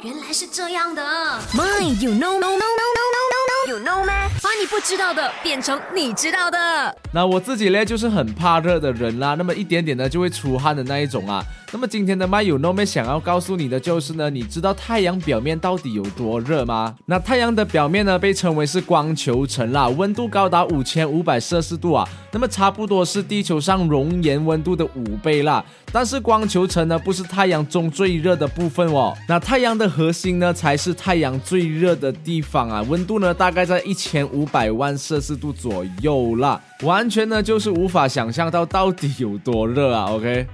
原来是这样的。My, you know, no, no, no, no, no, no, you know 吗？把你不知道的变成你知道的。那我自己呢，就是很怕热的人啦，那么一点点呢就会出汗的那一种啊。那么今天的 My You Know 妹想要告诉你的就是呢，你知道太阳表面到底有多热吗？那太阳的表面呢被称为是光球层啦，温度高达五千五百摄氏度啊，那么差不多是地球上熔岩温度的五倍啦。但是光球层呢不是太阳中最热的部分哦，那太阳的核心呢才是太阳最热的地方啊，温度呢大概在一千五百万摄氏度左右啦，完全呢就是无法想象到到底有多热啊，OK。